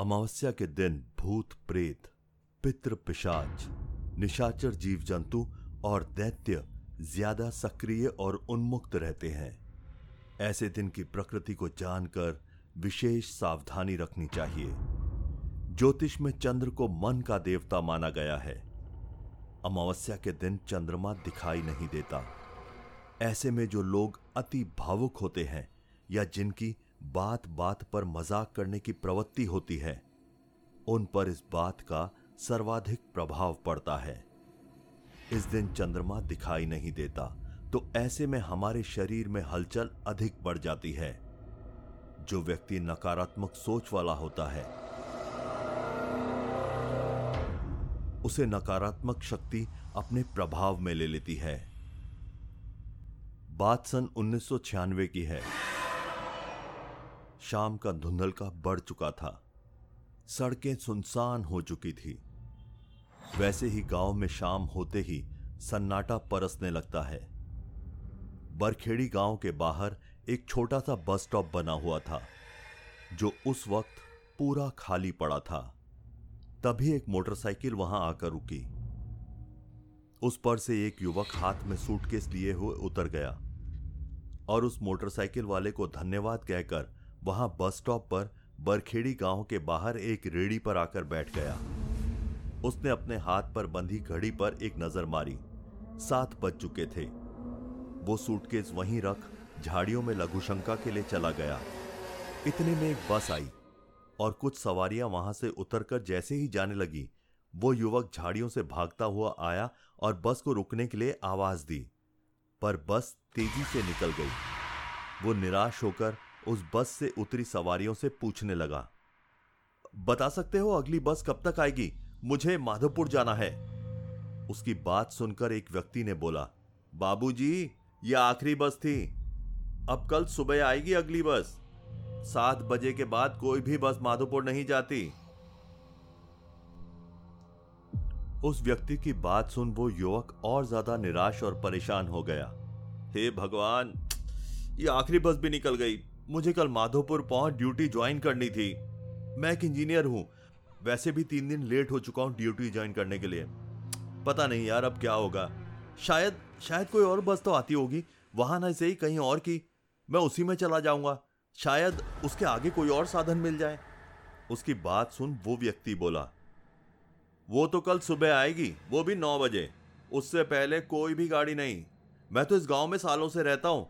अमावस्या के दिन भूत, प्रेत, पितृ पिशाच, निशाचर जीव जंतु और दैत्य ज़्यादा सक्रिय और उन्मुक्त रहते हैं। ऐसे दिन की प्रकृति को जानकर विशेष सावधानी रखनी चाहिए। ज्योतिष में चंद्र को मन का देवता माना गया है। अमावस्या के दिन चंद्रमा दिखाई नहीं देता। ऐसे में जो लोग अति भावुक होते हैं या जिनकी बात बात पर मज़ाक करने की प्रवृत्ति होती है। उन पर इस बात का सर्वाधिक प्रभाव पड़ता है। इस दिन चंद्रमा दिखाई नहीं देता तो ऐसे में हमारे शरीर में हलचल अधिक बढ़ जाती है। जो व्यक्ति नकारात्मक सोच वाला होता है, उसे नकारात्मक शक्ति अपने प्रभाव में ले लेती है। बात सन उन्नीस सौ छियानवे की है। शाम का धुंधल का बढ़ चुका था। सड़कें सुनसान हो चुकी थी। वैसे ही गाँव में शाम होते ही सन्नाटा परसने लगता है। बरखेड़ी गाँव के बाहर एक छोटा सा बस स्टॉप बना हुआ था, जो उस वक्त पूरा खाली पड़ा था। तभी एक मोटरसाइकिल वहाँ आकर रुकी। उस पर से एक युवक हाथ में सूटकेस लिए हुए उतर गया और उस मोटरसाइकिल वाले को धन्यवाद कहकर वहाँ बस स्टॉप पर बरखेड़ी गाँव के बाहर एक रेड़ी पर आकर बैठ गया। उसने अपने हाथ पर बंधी घड़ी पर एक नज़र मारी। सात बज चुके थे। वो सूटकेस वहीं रख झाड़ियों में लघुशंका के लिए चला गया। इतने में एक बस आई और कुछ सवारियाँ वहाँ से उतरकर जैसे ही जाने लगी, वो युवक झाड़ियों से भागता हुआ आया और बस को रुकने के लिए आवाज़ दी। पर बस तेज़ी से निकल गई। वो निराश होकर उस बस से उतरी सवारियों से पूछने लगा बता सकते हो अगली बस कब तक आएगी? मुझे माधोपुर जाना है। उसकी बात सुनकर एक व्यक्ति ने बोला बाबूजी, ये आखिरी बस थी। अब कल सुबह आएगी अगली बस। सात बजे के बाद कोई भी बस माधोपुर नहीं जाती। उस व्यक्ति की बात सुन वो युवक और ज़्यादा निराश और परेशान हो गया। हे भगवान ये आखिरी बस भी निकल गई। मुझे कल माधोपुर पहुँच ड्यूटी ज्वाइन करनी थी। मैं एक इंजीनियर हूँ। वैसे भी तीन दिन लेट हो चुका हूँ ड्यूटी ज्वाइन करने के लिए। पता नहीं यार अब क्या होगा। शायद शायद कोई और बस तो आती होगी। वहाँ ना से ही कहीं और की। मैं उसी में चला जाऊँगा। शायद उसके आगे कोई और साधन मिल जाए। उसकी बात सुन वो व्यक्ति बोला, वो तो कल सुबह आएगी, वो भी नौ बजे। उससे पहले कोई भी गाड़ी नहीं। मैं तो इस गाँव में सालों से रहता हूँ।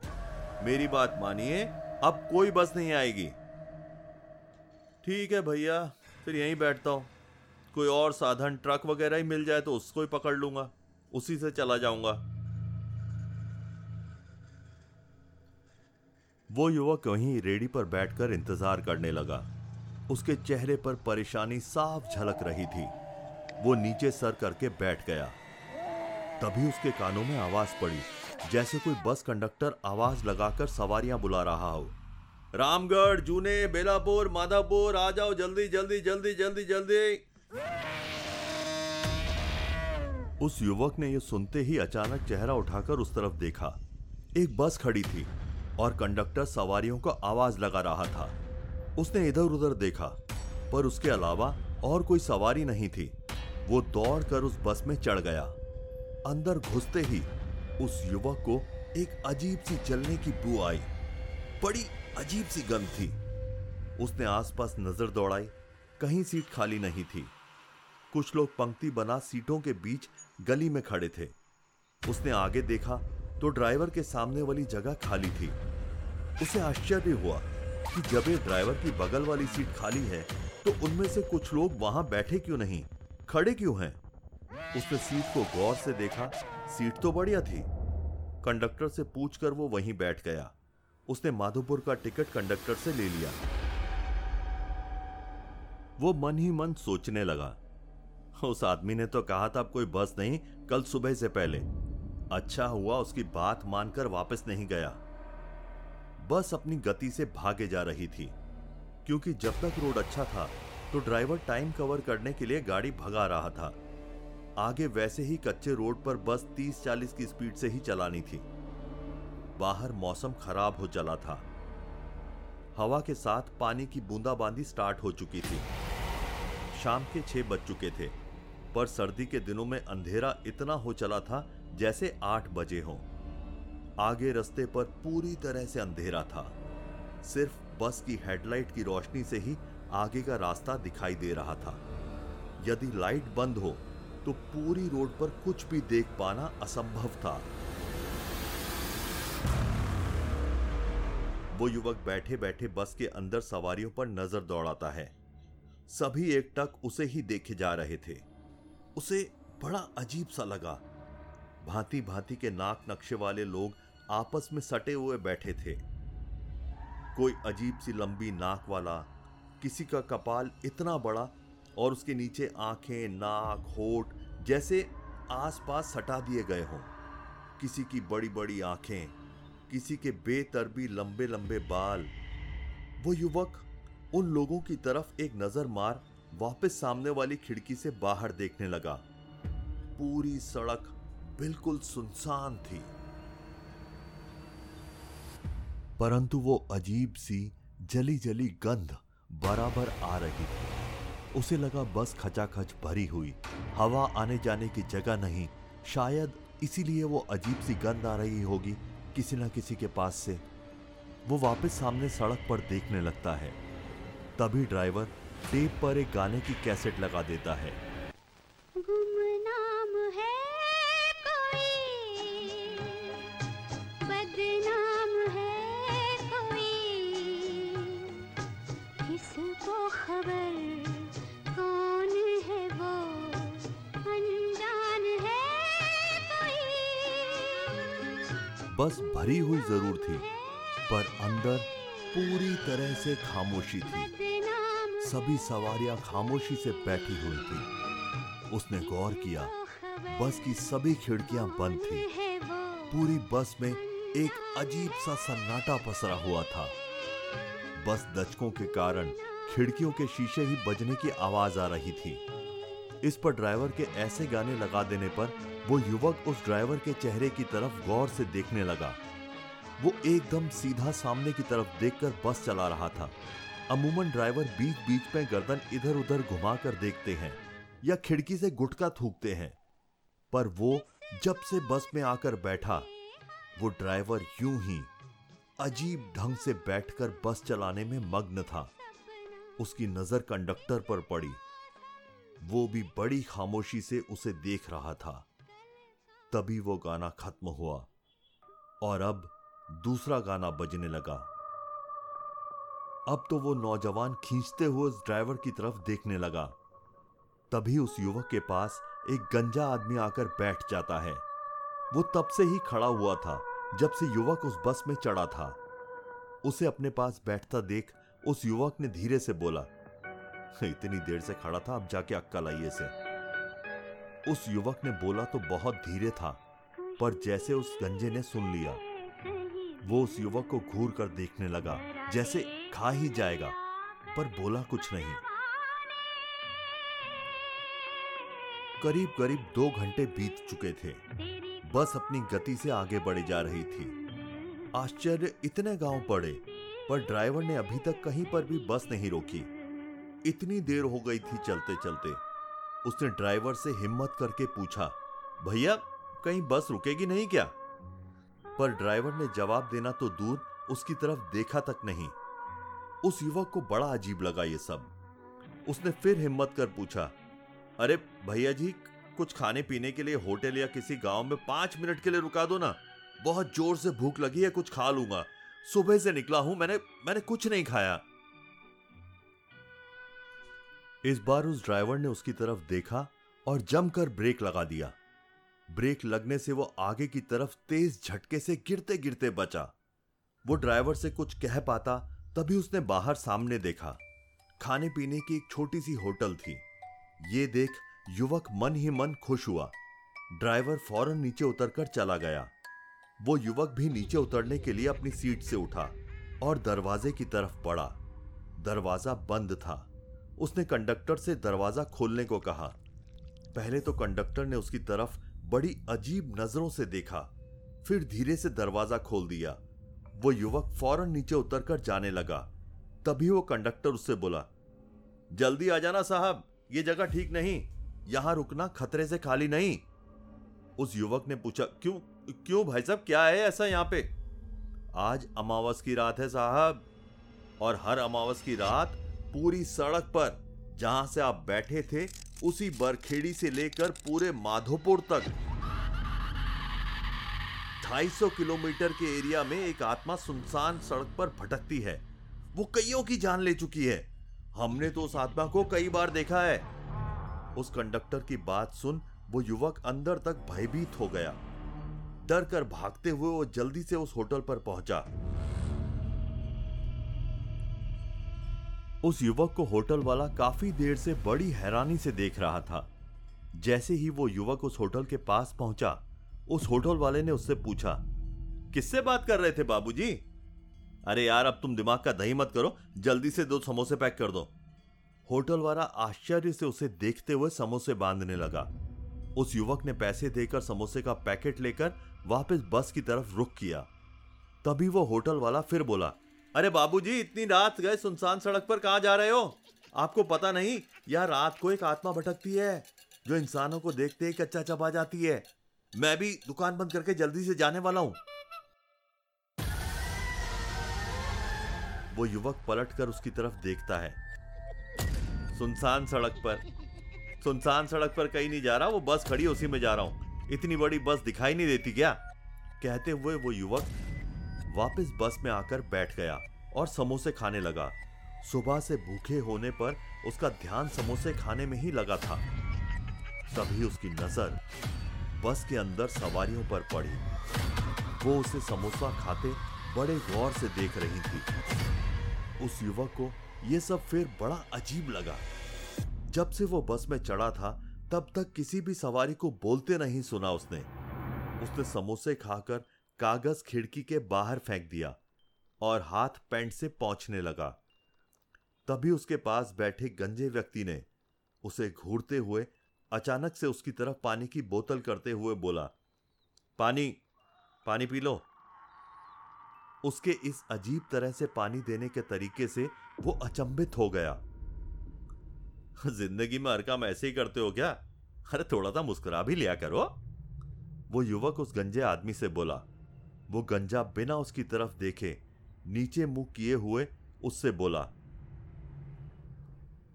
मेरी बात मानिए अब कोई बस नहीं आएगी। ठीक है भैया, फिर यहीं बैठता हूँ। कोई और साधन, ट्रक वगैरह ही मिल जाए तो उसको ही पकड़ लूँगा। उसी से चला जाऊँगा। वो युवक वहीं रेडी पर बैठकर इंतज़ार करने लगा। उसके चेहरे पर परेशानी साफ़ झलक रही थी। वो नीचे सर करके बैठ गया। तभी उसके कानों में आवाज़ पड़ी। जैसे कोई बस कंडक्टर आवाज़ लगाकर सवारियाँ बुला रहा हो। रामगढ़, जूने, बेलापुर माधापुर आ जाओ, जल्दी जल्दी जल्दी जल्दी जल्दी। उस युवक ने यह सुनते ही अचानक चेहरा उठाकर उस तरफ़ देखा। एक बस खड़ी थी और कंडक्टर सवारियों को आवाज़ लगा रहा था। उसने इधर उधर देखा, पर उसके अलावा और कोई सवारी नहीं थी। वो दौड़कर उस बस में चढ़ गया। अंदर घुसते ही उस युवक को एक अजीब सी जलने की बू आई। बड़ी अजीब सी गंध थी। उसने आसपास नज़र दौड़ाई, कहीं सीट खाली नहीं थी। कुछ लोग पंक्ति बना सीटों के बीच गली में खड़े थे। उसने आगे देखा तो ड्राइवर के सामने वाली जगह खाली थी। उसे आश्चर्य हुआ कि जब ये ड्राइवर की बगल वाली सीट खाली है तो उनमें से कुछ लोग वहाँ बैठे क्यों नहीं? खड़े क्यों हैं? उसने सीट को गौर से देखा सीट तो बढ़िया थी। कंडक्टर से पूछकर वो वहीं बैठ गया। उसने माधोपुर का टिकट कंडक्टर से ले लिया। वो मन ही मन सोचने लगा। उस आदमी ने तो कहा था कोई बस नहीं, कल सुबह से पहले। अच्छा हुआ उसकी बात मानकर वापस नहीं गया। बस अपनी गति से भागे जा रही थी। क्योंकि जब तक रोड अच्छा था तो ड्राइवर टाइम कवर करने के लिए गाड़ी भगा रहा था। आगे वैसे ही कच्चे रोड पर बस 30-40 की स्पीड से ही चलानी थी। बाहर मौसम खराब हो चला था। हवा के साथ पानी की बूंदाबांदी स्टार्ट हो चुकी थी। शाम के छह बज चुके थे, पर सर्दी के दिनों में अंधेरा इतना हो चला था जैसे आठ बजे हो। आगे रास्ते पर पूरी तरह से अंधेरा था। सिर्फ़ बस की हेडलाइट की रोशनी से ही आगे का रास्ता दिखाई दे रहा था। यदि लाइट बंद हो तो पूरी रोड पर कुछ भी देख पाना असंभव था। वो युवक बैठे बैठे बस के अंदर सवारियों पर नज़र दौड़ाता है। सभी एक टक उसे ही देखे जा रहे थे। उसे बड़ा अजीब सा लगा। भांति भांति के नाक नक्शे वाले लोग आपस में सटे हुए बैठे थे। कोई अजीब सी लंबी नाक वाला, किसी का कपाल इतना बड़ा और उसके नीचे आँखें, नाक, होठ जैसे आसपास सटा दिए गए हों। किसी की बड़ी बड़ी आँखें, किसी के बेतरबी लंबे लंबे बाल। वो युवक उन लोगों की तरफ़ एक नज़र मार वापस सामने वाली खिड़की से बाहर देखने लगा। पूरी सड़क बिल्कुल सुनसान थी। परंतु वो अजीब सी जली जली गंध बराबर आ रही थी। उसे लगा बस खचाखच भरी हुई। हवा आने जाने की जगह नहीं। शायद इसीलिए वो अजीब सी गंध आ रही होगी किसी ना किसी के पास से। वो वापस सामने सड़क पर देखने लगता है। तभी ड्राइवर टेप पर एक गाने की कैसेट लगा देता है। बस भरी हुई ज़रूर थी, पर अंदर पूरी तरह से खामोशी थी। सभी सवारियाँ खामोशी से बैठी हुई थी। उसने गौर किया, बस की सभी खिड़कियाँ बंद थी। पूरी बस में एक अजीब सा सन्नाटा पसरा हुआ था। बस दचकों के कारण खिड़कियों के शीशे ही बजने की आवाज़ आ रही थी। इस पर ड्राइवर के ऐसे गाने लगा देने पर वो युवक उस ड्राइवर के चेहरे की तरफ़ गौर से देखने लगा। वो एकदम सीधा सामने की तरफ़ देखकर बस चला रहा था। अमूमन ड्राइवर बीच बीच में गर्दन इधर उधर घुमाकर देखते हैं या खिड़की से गुटका थूकते हैं। पर वो जब से बस में आकर बैठा, वो ड्राइवर यूँ ही अजीब ढंग से बैठकर बस चलाने में मग्न था। उसकी नज़र कंडक्टर पर पड़ी। वो भी बड़ी खामोशी से उसे देख रहा था। तभी वो गाना खत्म हुआ और अब दूसरा गाना बजने लगा। अब तो वो नौजवान खींचते हुए उस ड्राइवर की तरफ़ देखने लगा। तभी उस युवक के पास एक गंजा आदमी आकर बैठ जाता है। वो तब से ही खड़ा हुआ था, जब से युवक उस बस में चढ़ा था। उसे अपने पास बैठता देख उस युवक ने धीरे से बोला इतनी देर से खड़ा था, अब जाके अक्कल आई से। उस युवक ने बोला तो बहुत धीरे था, पर जैसे उस गंजे ने सुन लिया, वो उस युवक को घूर कर देखने लगा, जैसे खा ही जाएगा, पर बोला कुछ नहीं। करीब करीब दो घंटे बीत चुके थे। बस अपनी गति से आगे बढ़ी जा रही थी। आश्चर्य इतने गाँव पड़े, पर ड्राइवर ने अभी तक कहीं पर भी बस नहीं रोकी। इतनी देर हो गई थी चलते चलते। उसने ड्राइवर से हिम्मत करके पूछा, भैया, कहीं बस रुकेगी नहीं क्या? पर ड्राइवर ने जवाब देना तो दूर उसकी तरफ़ देखा तक नहीं। उस युवक को बड़ा अजीब लगा ये सब। उसने फिर हिम्मत कर पूछा, अरे भैया जी, कुछ खाने पीने के लिए होटल या किसी गाँव में पाँच मिनट के लिए रुका दो ना। बहुत ज़ोर से भूख लगी है, कुछ खा लूँगा। सुबह से निकला हूँ, मैंने मैंने कुछ नहीं खाया। इस बार उस ड्राइवर ने उसकी तरफ़ देखा और जमकर ब्रेक लगा दिया। ब्रेक लगने से वो आगे की तरफ़ तेज झटके से गिरते गिरते बचा। वो ड्राइवर से कुछ कह पाता, तभी उसने बाहर सामने देखा। खाने पीने की एक छोटी सी होटल थी। ये देख युवक मन ही मन खुश हुआ। ड्राइवर फ़ौरन नीचे उतरकर चला गया। वो युवक भी नीचे उतरने के लिए अपनी सीट से उठा और दरवाजे की तरफ़ बढ़ा दरवाज़ा बंद था। उसने कंडक्टर से दरवाज़ा खोलने को कहा। पहले तो कंडक्टर ने उसकी तरफ़ बड़ी अजीब नज़रों से देखा, फिर धीरे से दरवाज़ा खोल दिया। वो युवक फ़ौरन नीचे उतरकर जाने लगा। तभी वो कंडक्टर उससे बोला, जल्दी आ जाना साहब, ये जगह ठीक नहीं, यहाँ रुकना खतरे से खाली नहीं। उस युवक ने पूछा, क्यों क्यों भाई साहब, क्या है ऐसा यहाँ पे? आज अमावस की रात है साहब, और हर अमावस की रात पूरी सड़क पर, जहाँ से आप बैठे थे, उसी बरखेड़ी से लेकर पूरे माधोपुर तक। 250 किलोमीटर के एरिया में एक आत्मा सुनसान सड़क पर भटकती है। वो कईयों की जान ले चुकी है। हमने तो उस आत्मा को कई बार देखा है। उस कंडक्टर की बात सुन वो युवक अंदर तक भयभीत हो गया। डर कर भागते हुए वो जल्दी से उस होटल पर पहुँचा। उस युवक को होटल वाला काफ़ी देर से बड़ी हैरानी से देख रहा था। जैसे ही वो युवक उस होटल के पास पहुँचा, उस होटल वाले ने उससे पूछा, किससे बात कर रहे थे बाबूजी? अरे यार, अब तुम दिमाग का दही मत करो, जल्दी से दो समोसे पैक कर दो। होटल वाला आश्चर्य से उसे देखते हुए समोसे बांधने लगा। उस युवक ने पैसे देकर समोसे का पैकेट लेकर वापस बस की तरफ़ रुख किया। तभी वो होटल वाला फिर बोला अरे बाबूजी, इतनी रात गए सुनसान सड़क पर, कहा जा रहे हो? आपको पता नहीं, यह रात को एक आत्मा भटकती है, जो इंसानों को देखते ही कच्चा चबा जाती है। मैं भी दुकान बंद करके जल्दी से जाने वाला हूँ। वो युवक पलटकर उसकी तरफ़ देखता है। सुनसान सड़क पर। सुनसान सड़क पर कहीं नहीं जा रहा, वो बस खड़ी उसी में जा रहा हूँ। इतनी बड़ी बस दिखाई नहीं देती क्या? कहते हुए वो युवक वापस बस में आकर बैठ गया और समोसे खाने लगा। सुबह से भूखे होने पर उसका ध्यान समोसे खाने में ही लगा था। तभी उसकी नज़र बस के अंदर सवारियों पर पड़ी। वो उसे समोसा खाते बड़े गौर से देख रही थी। उस युवक को यह सब फिर बड़ा अजीब लगा। जब से वो बस में चढ़ा था, तब तक किसी भी सवारी को बोलते नहीं सुना उसने। उसने समोसे खाकर कागज़ खिड़की के बाहर फेंक दिया और हाथ पैंट से पहुँचने लगा। तभी उसके पास बैठे गंजे व्यक्ति ने उसे घूरते हुए, अचानक से उसकी तरफ़ पानी की बोतल करते हुए बोला, पानी पानी पी लो। उसके इस अजीब तरह से पानी देने के तरीके से वो अचंभित हो गया। ज़िंदगी में हर काम ऐसे ही करते हो क्या? अरे थोड़ा सा मुस्कुरा भी लिया करो। वो युवक उस गंजे आदमी से बोला वो गंजा बिना उसकी तरफ़ देखे, नीचे मुँह किए हुए उससे बोला,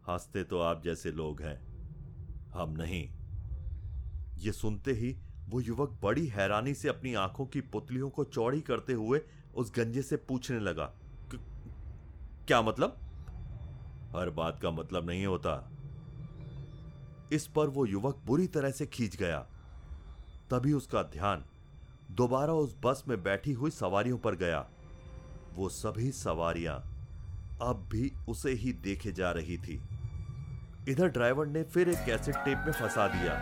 हँसते तो आप जैसे लोग हैं, हम नहीं। ये सुनते ही वो युवक बड़ी हैरानी से अपनी आँखों की पुतलियों को चौड़ी करते हुए उस गंजे से पूछने लगा क्या मतलब? हर बात का मतलब नहीं होता। इस पर वो युवक बुरी तरह से खींच गया। तभी उसका ध्यान दोबारा उस बस में बैठी हुई सवारियों पर गया। वो सभी सवारियाँ अब भी उसे ही देखे जा रही थी। इधर ड्राइवर ने फिर एक कैसेट टेप में फंसा दिया।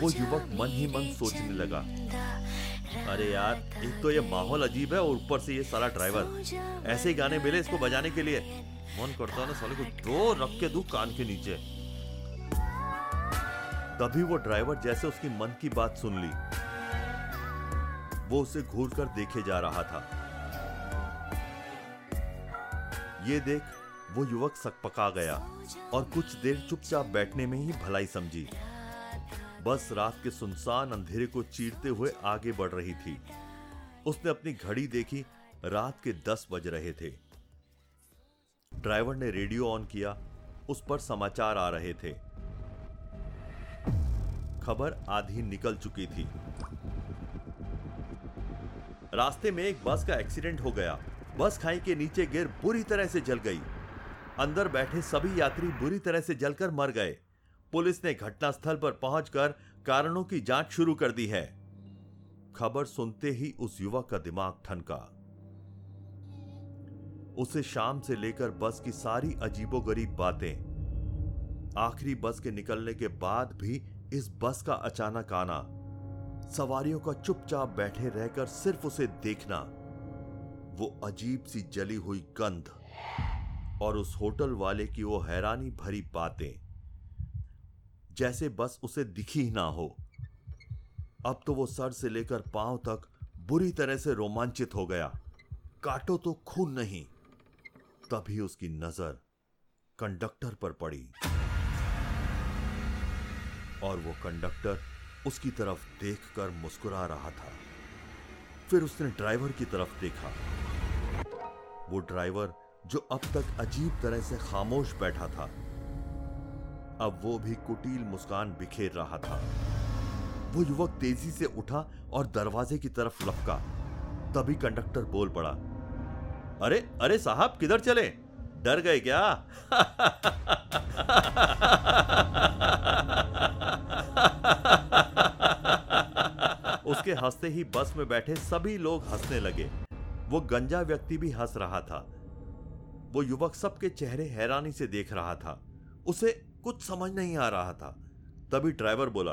वो युवक मन ही मन सोचने लगा। अरे यार एक तो ये माहौल अजीब है और ऊपर से ये सारा ड्राइवर। ऐसे ही गाने मिले इसको बजाने के लिए। मन करता है ना साले को दो रख के दू कान के नीचे। तभी वो ड्राइवर जैसे उसकी मन की बात सुन ली। वो उसे घूर कर देखे जा रहा था। ये देख वो युवक सकपका गया और कुछ देर चुपचाप बैठने में ही भलाई समझी। बस रात के सुनसान अंधेरे को चीरते हुए आगे बढ़ रही थी। उसने अपनी घड़ी देखी, रात के दस बज रहे थे। ड्राइवर ने रेडियो ऑन किया, उस पर समाचार आ रहे थे। खबर आधी निकल चुकी थी। रास्ते में एक बस का एक्सीडेंट हो गया। बस खाई के नीचे गिर बुरी तरह से जल गई। अंदर बैठे सभी यात्री बुरी तरह से जलकर मर गए। पुलिस ने घटनास्थल पर पहुंचकर कारणों की जाँच शुरू कर दी है। खबर सुनते ही उस युवक का दिमाग ठनका। उसे शाम से लेकर बस की सारी अजीबोगरीब बातें। आखिरी बस के निकलने के बाद भी इस बस का अचानक आना। सवारियों का चुपचाप बैठे रहकर सिर्फ़ उसे देखना। वो अजीब सी जली हुई गंध और उस होटल वाले की वो हैरानी भरी बातें, जैसे बस उसे दिखी ही ना हो। अब तो वो सर से लेकर पाँव तक बुरी तरह से रोमांचित हो गया। काटो तो खून नहीं, तभी उसकी नज़र कंडक्टर पर पड़ी। और वो कंडक्टर उसकी तरफ़ देखकर मुस्कुरा रहा था। फिर उसने ड्राइवर की तरफ़ देखा। वो ड्राइवर जो अब तक अजीब तरह से खामोश बैठा था, अब वो भी कुटिल मुस्कान बिखेर रहा था। वो युवक तेज़ी से उठा और दरवाजे की तरफ़ लपका। तभी कंडक्टर बोल पड़ा, अरे अरे साहब, किधर चले? डर गए क्या? उसके हँसते ही बस में बैठे सभी लोग हंसने लगे। वो गंजा व्यक्ति भी हंस रहा था। वो युवक सबके चेहरे हैरानी से देख रहा था। उसे कुछ समझ नहीं आ रहा था। तभी ड्राइवर बोला,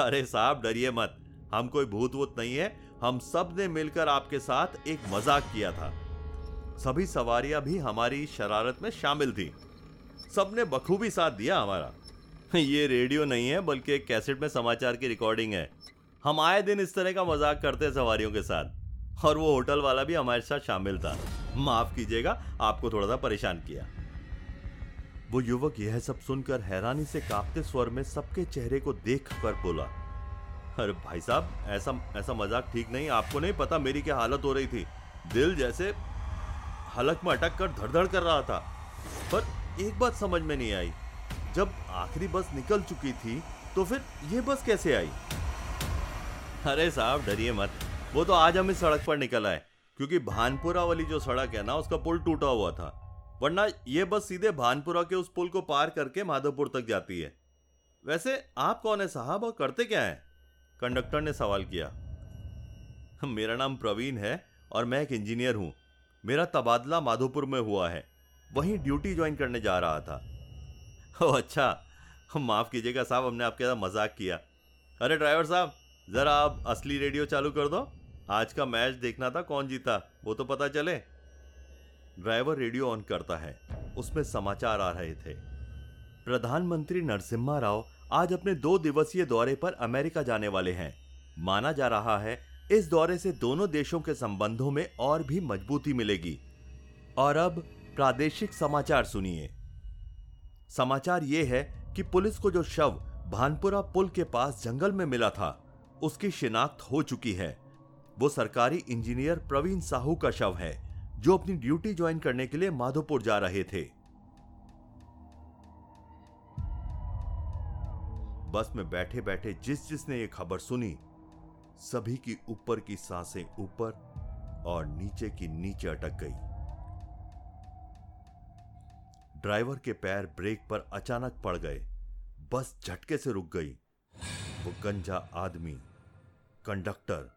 अरे साहब, डरिए मत। हम कोई भूत वूत नहीं है। हम सबने मिलकर आपके साथ एक मज़ाक किया था। सभी सवारियाँ भी हमारी शरारत में शामिल थी। सबने बखूबी साथ दिया हमारा। ये रेडियो नहीं है, बल्कि एक कैसेट में समाचार की रिकॉर्डिंग है। हम आए दिन इस तरह का मज़ाक करते हैं सवारियों के साथ। और वो होटल वाला भी हमारे साथ शामिल था। माफ़ कीजिएगा, आपको थोड़ा सा परेशान किया। वो युवक यह सब सुनकर हैरानी से कांपते स्वर में सबके चेहरे को देख कर बोला, अरे भाई साहब, ऐसा ऐसा मज़ाक ठीक नहीं, आपको नहीं पता मेरी क्या हालत हो रही थी। दिल जैसे हलक में अटक कर धड़धड़ कर रहा था। पर एक बात समझ में नहीं आई। जब आखिरी बस निकल चुकी थी तो फिर ये बस कैसे आई? अरे साहब, डरिए मत। वो तो आज हम इस सड़क पर निकल आए, क्योंकि भानपुरा वाली जो सड़क है ना, उसका पुल टूटा हुआ था। वरना ये बस सीधे भानपुरा के उस पुल को पार करके माधोपुर तक जाती है। वैसे आप कौन है साहब और करते क्या हैं? कंडक्टर ने सवाल किया। मेरा नाम प्रवीण है और मैं एक इंजीनियर हूँ। मेरा तबादला माधोपुर में हुआ है। वहीं ड्यूटी ज्वाइन करने जा रहा था। ओह अच्छा। माफ़ कीजिएगा साहब, हमने आपके साथ मज़ाक किया। अरे ड्राइवर साहब, ज़रा आप असली रेडियो चालू कर दो। आज का मैच देखना था, कौन जीता, वो तो पता चले। ड्राइवर रेडियो ऑन करता है, उसमें समाचार आ रहे थे। प्रधानमंत्री नरसिम्हा राव आज अपने दो दिवसीय दौरे पर अमेरिका जाने वाले हैं। माना जा रहा है, इस दौरे से दोनों देशों के संबंधों में और भी मजबूती मिलेगी। और अब प्रादेशिक समाचार सुनिए। समाचार ये है कि पुलिस को जो शव भानपुरा पुल के पास जंगल में मिला था, उसकी शिनाख्त हो चुकी है। वो सरकारी इंजीनियर प्रवीण साहू का शव है, जो अपनी ड्यूटी ज्वाइन करने के लिए माधोपुर जा रहे थे। बस में बैठे बैठे जिस जिसने ये खबर सुनी, सभी की ऊपर की साँसें ऊपर और नीचे की नीचे अटक गई। ड्राइवर के पैर ब्रेक पर अचानक पड़ गए। बस झटके से रुक गई। वो गंजा आदमी, कंडक्टर,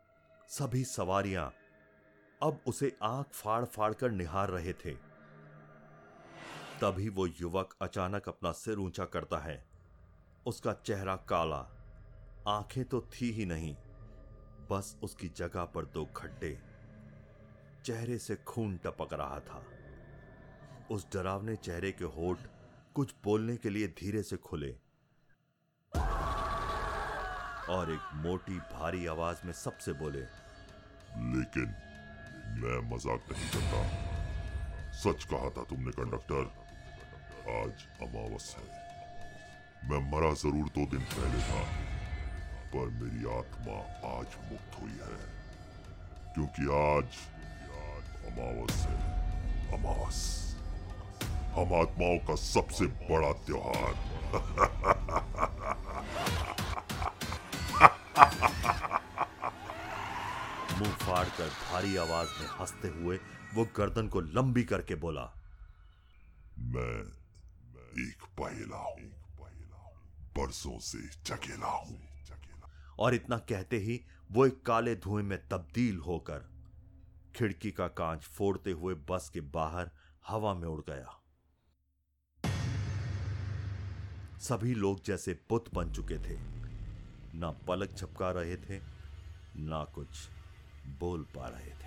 सभी सवारियाँ अब उसे आँख फाड़ फाड़ कर निहार रहे थे। तभी वो युवक अचानक अपना सिर ऊँचा करता है। उसका चेहरा काला, आँखें तो थी ही नहीं। बस उसकी जगह पर दो खड्डे चेहरे से खून टपक रहा था। उस डरावने चेहरे के होठ कुछ बोलने के लिए धीरे से खुले। और एक मोटी, भारी आवाज़ में सबसे बोले, लेकिन मैं मज़ाक नहीं करता। सच कहा था तुमने, कंडक्टर। आज अमावस है। मैं मरा ज़रूर दो दिन पहले था, पर मेरी आत्मा आज मुक्त हुई है। क्योंकि आज अमावस है। अमावस। हम आत्माओं का सबसे बड़ा त्योहार। मुँह फाड़ कर भारी आवाज़ में हँसते हुए वो गर्दन को लंबी करके बोला मैं एक पहला हूँ। बरसों से चकेला हूँ। और इतना कहते ही वो एक काले धुएँ में तब्दील होकर खिड़की का कांच फोड़ते हुए बस के बाहर हवा में उड़ गया। सभी लोग जैसे बुत बन चुके थे। ना पलक छपका रहे थे, ना कुछ बोल पा रहे थे।